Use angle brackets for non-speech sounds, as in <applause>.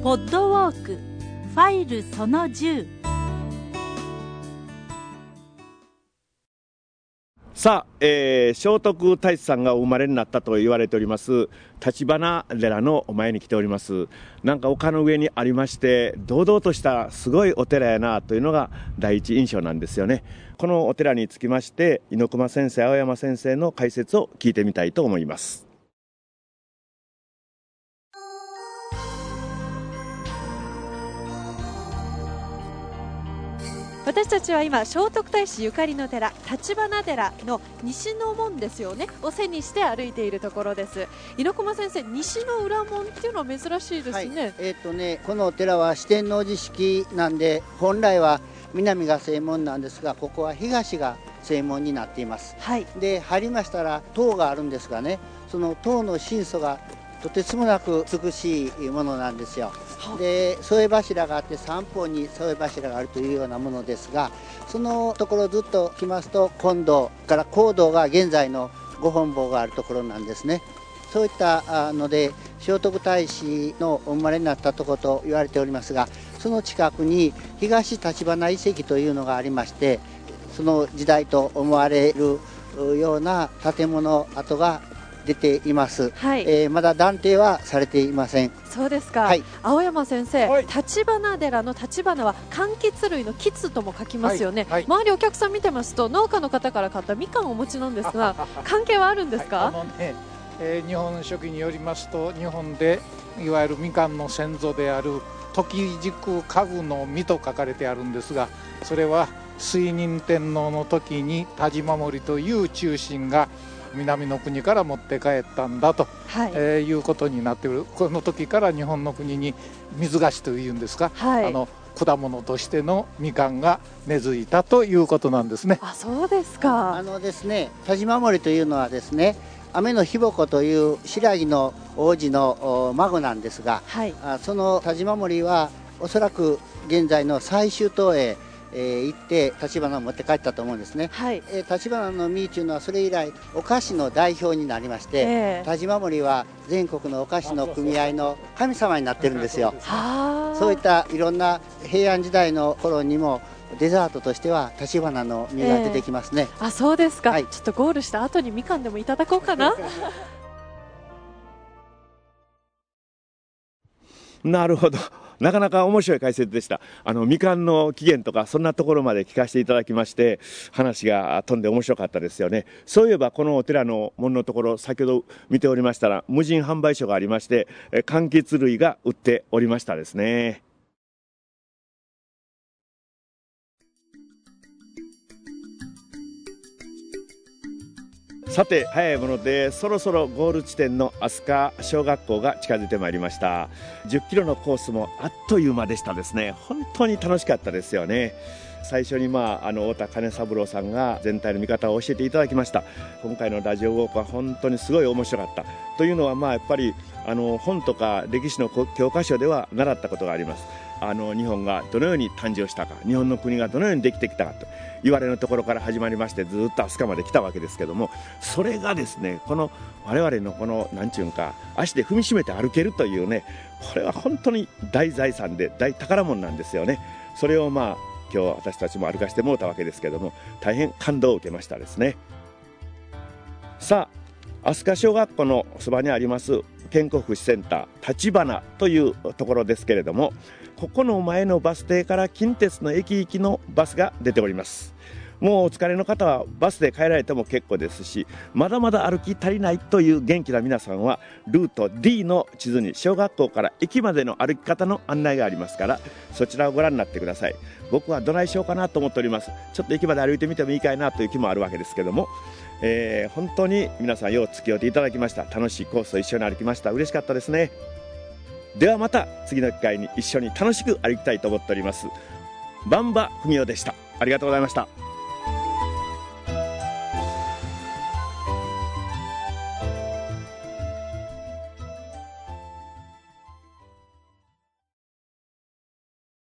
ポッドウォークファイルその10さあ、えー、聖徳太子さんがお生まれになったと言われております立花寺のお前に来ております。なんか丘の上にありまして堂々としたすごいお寺やなというのが第一印象なんですよね。このお寺につきまして猪熊先生青山先生の解説を聞いてみたいと思います。私たちは今聖徳太子ゆかりの寺立花寺の西の門ですよねを背にして歩いているところです。猪駒先生西の裏門っていうのは珍しいですね、はい、えっ、ー、とねこのお寺は四天王寺式なんで本来は南が正門なんですがここは東が正門になっています、はい、で入りましたら塔があるんですがねその塔の真相がとてつもなく美しいものなんですよ。で添え柱があって三方に添え柱があるというようなものですがそのところずっと来ますと今度から講堂が現在の御本坊があるところなんですね。そういったので聖徳太子のお生まれになったとこと言われておりますがその近くに東立花遺跡というのがありましてその時代と思われるような建物跡が出ています、はい。えー、まだ断定はされていません。そうですか、はい、青山先生、はい、立花寺の立花は柑橘類の橘とも書きますよね、はい、周りお客さん見てますと農家の方から買ったみかんをお持ちなんですが <laughs> 関係はあるんですか、ねえー、日本書紀によりますと日本でいわゆるみかんの先祖である時軸家具の実と書かれてあるんですがそれは水仁天皇の時に田島守という中心が南の国から持って帰ったんだと、はい。えー、いうことになっている。この時から日本の国に水菓子というんですか、はい、あの果物としてのみかんが根付いたということなんですね。あそうですか。あのですね田島守というのはですね雨の日子という白木の王子の孫なんですが、はい、その田島守はおそらく現在の最終島へえー、行って立花を持って帰ったと思うんですね、はい。えー、立花の実というのはそれ以来お菓子の代表になりまして、えー、田島森は全国のお菓子の組合の神様になってるんですよ。そういったいろんな平安時代の頃にもデザートとしては立花の実が出てきますね、えー、あそうですか、はい、ちょっとゴールした後にみかんでもいただこうかな。<laughs> なるほどなかなか面白い解説でした。あの、みかんの起源とか、そんなところまで聞かせていただきまして、話が飛んで面白かったですよね。そういえば、このお寺の門のところ、先ほど見ておりましたら、無人販売所がありまして、柑橘類が売っておりましたですね。さて早いものでそろそろゴール地点の飛鳥小学校が近づいてまいりました。10キロのコースもあっという間でしたですね。本当に楽しかったですよね。最初に、まあ、あの太田金三郎さんが全体の見方を教えていただきました。今回のラジオウォークは本当にすごい面白かった。というのは、まあ、やっぱりあの本とか歴史の教科書では習ったことがあります。あの日本がどのように誕生したか日本の国がどのようにできてきたかと。言われのところから始まりましてずっと飛鳥まで来たわけですけどもそれがですねこの我々のこの何ちゅうんか足で踏みしめて歩けるというねこれは本当に大財産で大宝物なんですよね。それをまあ今日私たちも歩かせてもらったわけですけども大変感動を受けましたですね。さあ飛鳥小学校のそばにあります健康福祉センター立花というところですけれどもここの前のバス停から近鉄の駅行きのバスが出ております。もうお疲れの方はバスで帰られても結構ですしまだまだ歩き足りないという元気な皆さんはルート D の地図に小学校から駅までの歩き方の案内がありますからそちらをご覧になってください。僕はどないしようかなと思っております。ちょっと駅まで歩いてみてもいいかいなという気もあるわけですけども、えー、本当に皆さんよう付き合っていただきました。楽しいコースを一緒に歩きました。嬉しかったですね。ではまた次の機会に一緒に楽しく歩きたいと思っております。バンバ文雄でした。ありがとうございました。